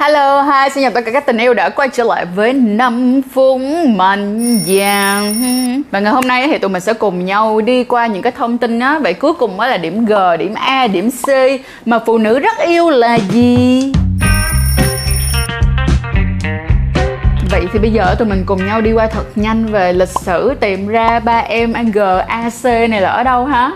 Hello, hi, xin chào tất cả các tình yêu đã quay trở lại với năm phút mạnh vàng Và ngày hôm nay thì tụi mình sẽ cùng nhau đi qua những cái thông tin á Vậy cuối cùng mới là điểm G, điểm A, điểm C Mà phụ nữ rất yêu là gì? Vậy thì bây giờ tụi mình cùng nhau đi qua thật nhanh về lịch sử tìm ra ba em G, A, C này là ở đâu ha?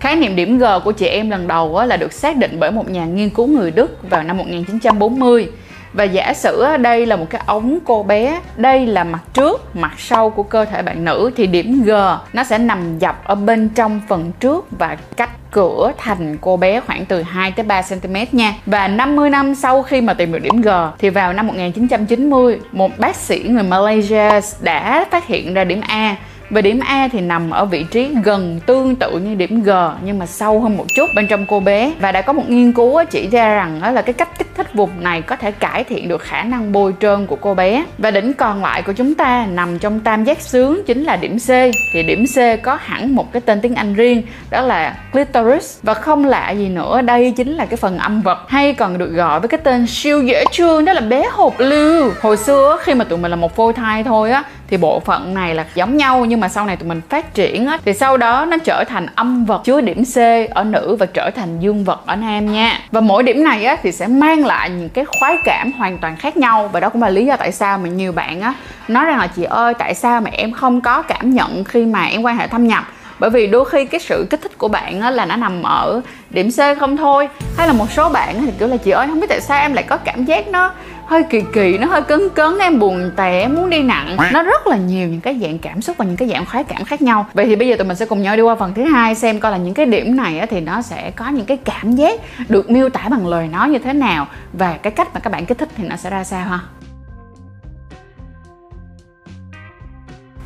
Khái niệm điểm G của chị em lần đầu là được xác định bởi một nhà nghiên cứu người Đức vào năm 1940 và giả sử đây là một cái ống cô bé đây là mặt trước mặt sau của cơ thể bạn nữ thì điểm G nó sẽ nằm dọc ở bên trong phần trước và cách cửa thành cô bé khoảng từ 2 tới 3 cm nha. Và 50 năm sau khi mà tìm được điểm G thì vào năm 1990, một bác sĩ người Malaysia đã phát hiện ra điểm A về điểm A thì nằm ở vị trí gần tương tự như điểm G, nhưng mà sâu hơn một chút bên trong cô bé. Và đã có một nghiên cứu chỉ ra rằng đó là cái cách kích thích vùng này có thể cải thiện được khả năng bôi trơn của cô bé. Và đỉnh còn lại của chúng ta nằm trong tam giác sướng, chính là điểm C. Thì điểm C có hẳn một cái tên tiếng Anh riêng, đó là clitoris. Và không lạ gì nữa, đây chính là cái phần âm vật hay còn được gọi với cái tên siêu dễ thương, đó là bé hộp lưu hồi xưa khi mà tụi mình là một phôi thai thôi á thì bộ phận này là giống nhau nhưng mà sau này tụi mình phát triển á thì sau đó nó trở thành âm vật chứa điểm C ở nữ và trở thành dương vật ở nam nha. Và mỗi điểm này á thì sẽ mang lại những cái khoái cảm hoàn toàn khác nhau. Và đó cũng là lý do tại sao mà nhiều bạn á nói rằng là chị ơi tại sao mà em không có cảm nhận khi mà em quan hệ thâm nhập? Bởi vì đôi khi cái sự kích thích của bạn á, là nó nằm ở điểm C không thôi. Hay là một số bạn thì kiểu là chị ơi không biết tại sao em lại có cảm giác nó hơi kỳ kỳ, nó hơi cứng cứng em buồn tẻ muốn đi nặng. Nó rất là nhiều những cái dạng cảm xúc và những cái dạng khoái cảm khác nhau. Vậy thì bây giờ tụi mình sẽ cùng nhau đi qua phần thứ hai xem coi là những cái điểm này thì nó sẽ có những cái cảm giác được miêu tả bằng lời nói như thế nào và cái cách mà các bạn kích thích thì nó sẽ ra sao ha?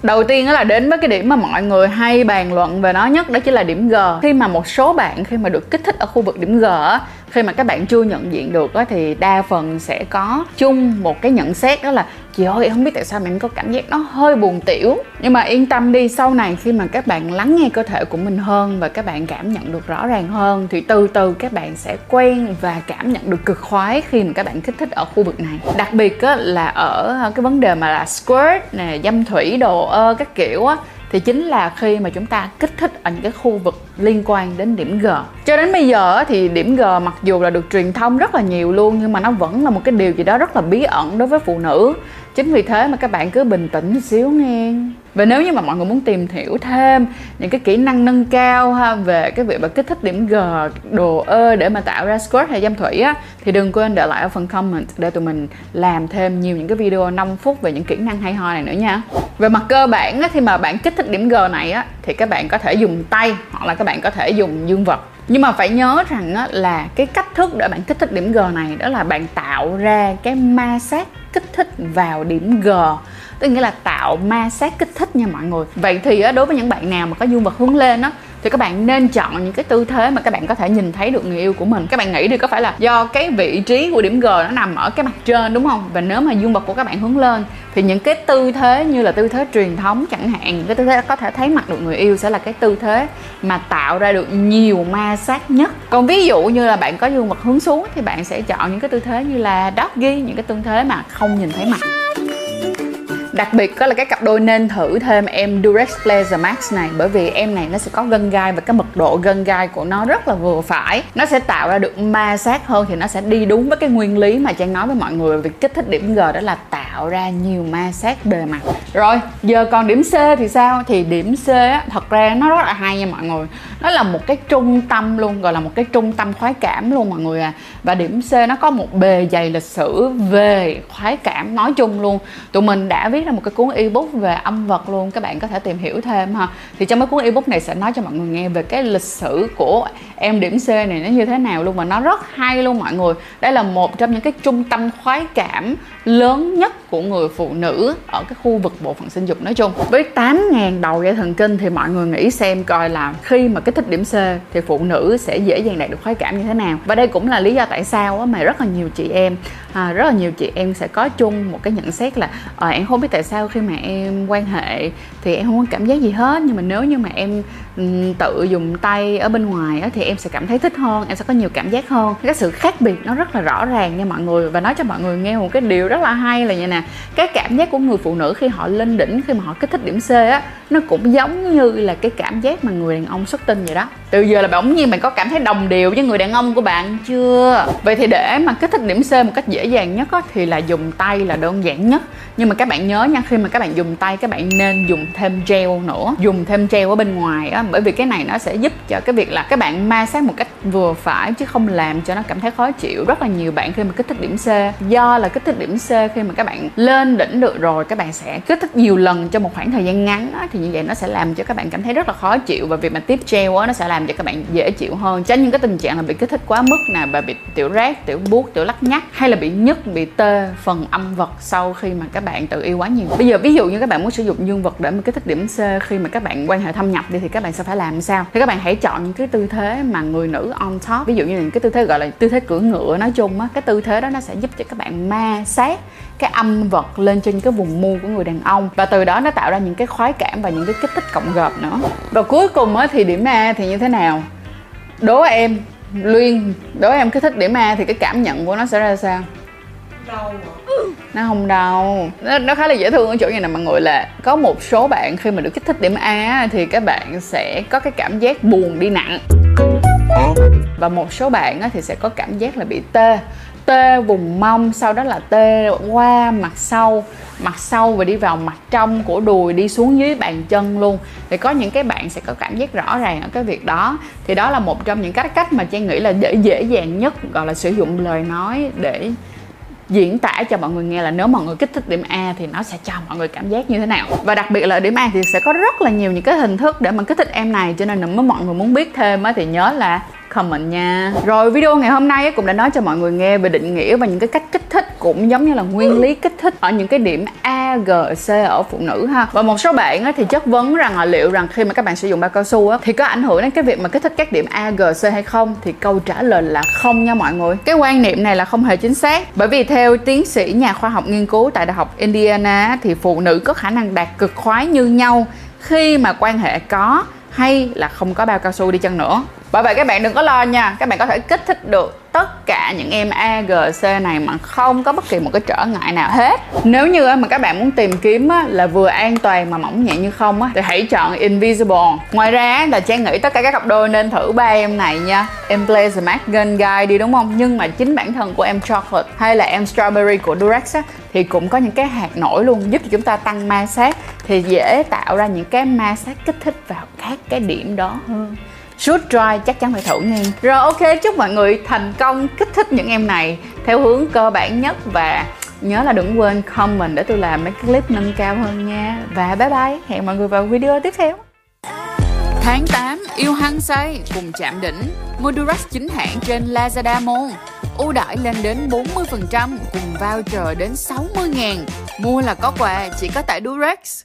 Đầu tiên đó là đến với cái điểm mà mọi người hay bàn luận về nó nhất, đó chính là điểm G. Khi mà một số bạn khi mà được kích thích ở khu vực điểm G khi mà các bạn chưa nhận diện được á, thì đa phần sẽ có chung một cái nhận xét đó là chị ơi không biết tại sao mình có cảm giác nó hơi buồn tiểu. Nhưng mà yên tâm đi sau này khi mà các bạn lắng nghe cơ thể của mình hơn và các bạn cảm nhận được rõ ràng hơn thì từ từ các bạn sẽ quen và cảm nhận được cực khoái khi mà các bạn kích thích ở khu vực này. Đặc biệt á, là ở cái vấn đề mà là squirt nè dâm thủy đồ ơ các kiểu á thì chính là khi mà chúng ta kích thích ở những cái khu vực liên quan đến điểm G. Cho đến bây giờ thì điểm G mặc dù là được truyền thông rất là nhiều luôn, nhưng mà nó vẫn là một cái điều gì đó rất là bí ẩn đối với phụ nữ. Chính vì thế mà các bạn cứ bình tĩnh xíu nghe và nếu như mà mọi người muốn tìm hiểu thêm những cái kỹ năng nâng cao ha về cái việc mà kích thích điểm G đồ ơ để mà tạo ra squirt hay dâm thủy á thì đừng quên để lại ở phần comment để tụi mình làm thêm nhiều những cái video 5 phút về những kỹ năng hay ho này nữa nha. Về mặt cơ bản á, khi mà bạn kích thích điểm G này á thì các bạn có thể dùng tay hoặc là các bạn có thể dùng dương vật. Nhưng mà phải nhớ rằng á, là cái cách thức để bạn kích thích điểm G này đó là bạn tạo ra cái ma sát kích thích vào điểm G. Tức nghĩa là tạo ma sát kích thích nha mọi người. Vậy thì đối với những bạn nào mà có dương vật hướng lên á, thì các bạn nên chọn những cái tư thế mà các bạn có thể nhìn thấy được người yêu của mình. Các bạn nghĩ đi, có phải là do cái vị trí của điểm G nó nằm ở cái mặt trên, đúng không? Và nếu mà dương vật của các bạn hướng lên, thì những cái tư thế như là tư thế truyền thống chẳng hạn, những cái tư thế có thể thấy mặt được người yêu sẽ là cái tư thế mà tạo ra được nhiều ma sát nhất. Còn ví dụ như là bạn có dương vật hướng xuống, thì bạn sẽ chọn những cái tư thế như là doggy những cái tư thế mà không nhìn thấy mặt đặc biệt có là các cặp đôi nên thử thêm em Durex Pleasure Max này bởi vì em này nó sẽ có gân gai và cái mật độ gân gai của nó rất là vừa phải. Nó sẽ tạo ra được ma sát hơn thì nó sẽ đi đúng với cái nguyên lý mà trang nói với mọi người về kích thích điểm G đó là tạo ra nhiều ma sát bề mặt. Rồi giờ còn điểm C thì sao? Thì điểm C á, thật ra nó rất là hay nha mọi người. Nó là một cái trung tâm luôn gọi là một cái trung tâm khoái cảm luôn mọi người à. Và điểm C nó có một bề dày lịch sử về khoái cảm nói chung luôn. Tụi mình đã viết ra một cái cuốn ebook về âm vật luôn các bạn có thể tìm hiểu thêm ha. Thì trong cái cuốn ebook này sẽ nói cho mọi người nghe về cái lịch sử của em điểm C này nó như thế nào luôn và nó rất hay luôn mọi người. Đây là một trong những cái trung tâm khoái cảm lớn nhất của người phụ nữ ở cái khu vực bộ phận sinh dục nói chung. Với 8.000 đầu dây thần kinh thì mọi người nghĩ xem coi là khi mà kích thích điểm C thì phụ nữ sẽ dễ dàng đạt được khoái cảm như thế nào. Và đây cũng là lý do tại sao mà rất là nhiều chị em à, rất là nhiều chị em sẽ có chung một cái nhận xét là à, em không biết tại sao khi mà em quan hệ thì em không có cảm giác gì hết. Nhưng mà nếu như mà em tự dùng tay ở bên ngoài á, thì em sẽ cảm thấy thích hơn em sẽ có nhiều cảm giác hơn. Cái sự khác biệt nó rất là rõ ràng nha mọi người và nói cho mọi người nghe một cái điều rất là hay là như nè. Cái cảm giác của người phụ nữ khi họ lên đỉnh khi mà họ kích thích điểm C á nó cũng giống như là cái cảm giác mà người đàn ông xuất tinh vậy đó. Từ giờ là bỗng nhiên bạn có cảm thấy đồng đều với người đàn ông của bạn chưa? Vậy thì để mà kích thích điểm C một cách dễ dàng nhất á, thì là dùng tay là đơn giản nhất. Nhưng mà các bạn nhớ nha khi mà các bạn dùng tay các bạn nên dùng thêm gel nữa. Dùng thêm gel ở bên ngoài á bởi vì cái này nó sẽ giúp cho cái việc là các bạn ma sát một cách vừa phải chứ không làm cho nó cảm thấy khó chịu. Rất là nhiều bạn khi mà kích thích điểm C do là kích thích điểm C khi mà các bạn lên đỉnh được rồi các bạn sẽ kích thích nhiều lần trong một khoảng thời gian ngắn á, thì như vậy nó sẽ làm cho các bạn cảm thấy rất là khó chịu và việc mà tiếp treo á nó sẽ làm cho các bạn dễ chịu hơn. Tránh những cái tình trạng là bị kích thích quá mức nè và bị tiểu rác tiểu buốt tiểu lắc nhắc hay là bị nhức bị tê phần âm vật sau khi mà các bạn tự yêu quá nhiều. Bây giờ ví dụ như các bạn muốn sử dụng dương vật để mà kích thích điểm C khi mà các bạn quan hệ thâm nhập đi thì các bạn sẽ phải làm sao? Thì các bạn hãy chọn những cái tư thế mà người nữ on top. Ví dụ như những cái tư thế gọi là tư thế cưỡi ngựa nói chung á, cái tư thế đó nó sẽ giúp cho các bạn ma sát cái âm vật lên trên cái vùng mu của người đàn ông. Và từ đó nó tạo ra những cái khoái cảm và những cái kích thích cộng gộp nữa. Và cuối cùng á, thì điểm A thì như thế nào? Đố em Luyên, đố em cái thích điểm A thì cái cảm nhận của nó sẽ ra sao? Đau nó không đau. Nó, nó khá là dễ thương ở chỗ như này mọi người là có một số bạn khi mà được kích thích điểm A thì các bạn sẽ có cái cảm giác buồn đi nặng. Và một số bạn thì sẽ có cảm giác là bị tê. Tê vùng mông sau đó là tê qua mặt sau. Mặt sau và đi vào mặt trong của đùi đi xuống dưới bàn chân luôn. Thì có những cái bạn sẽ có cảm giác rõ ràng ở cái việc đó. Thì đó là một trong những cách cách mà trang nghĩ là để dễ dàng nhất gọi là sử dụng lời nói để diễn tả cho mọi người nghe là nếu mọi người kích thích điểm A thì nó sẽ cho mọi người cảm giác như thế nào. Và đặc biệt là điểm A thì sẽ có rất là nhiều những cái hình thức để mà kích thích em này cho nên nếu mọi người muốn biết thêm thì nhớ là comment nha. Rồi video ngày hôm nay cũng đã nói cho mọi người nghe về định nghĩa và những cái cách kích thích cũng giống như là nguyên lý kích thích ở những cái điểm A, G, C ở phụ nữ ha. Và một số bạn thì chất vấn rằng là liệu rằng khi mà các bạn sử dụng bao cao su thì có ảnh hưởng đến cái việc mà kích thích các điểm A, G, C hay không? Thì câu trả lời là không nha mọi người. Cái quan niệm này là không hề chính xác. Bởi vì theo tiến sĩ nhà khoa học nghiên cứu tại Đại học Indiana thì phụ nữ có khả năng đạt cực khoái như nhau khi mà quan hệ có hay là không có bao cao su đi chăng nữa bởi vậy các bạn đừng có lo nha. Các bạn có thể kích thích được tất cả những em agc này mà không có bất kỳ một cái trở ngại nào hết. Nếu như mà các bạn muốn tìm kiếm là vừa an toàn mà mỏng nhẹ như không thì hãy chọn Invisible. Ngoài ra là Trang nghĩ tất cả các cặp đôi nên thử ba em này nha. Em Blaze Mac Gun Guy đi đúng không? Nhưng mà chính bản thân của em Chocolate hay là em Strawberry của Durex á, thì cũng có những cái hạt nổi luôn giúp cho chúng ta tăng ma sát thì dễ tạo ra những cái ma sát kích thích vào các cái điểm đó hơn. Shoot dry chắc chắn phải thử nha. Rồi, ok, chúc mọi người thành công, kích thích những em này Theo hướng cơ bản nhất. Và nhớ là đừng quên comment để tôi làm mấy clip nâng cao hơn nha. Và bye bye, Hẹn mọi người vào video tiếp theo. Tháng 8 yêu hăng say cùng chạm đỉnh Mua chính hãng trên Lazada Mall. Ưu đãi lên đến 40% cùng voucher đến 60 ngàn. Mua là có quà, chỉ có tại Durex.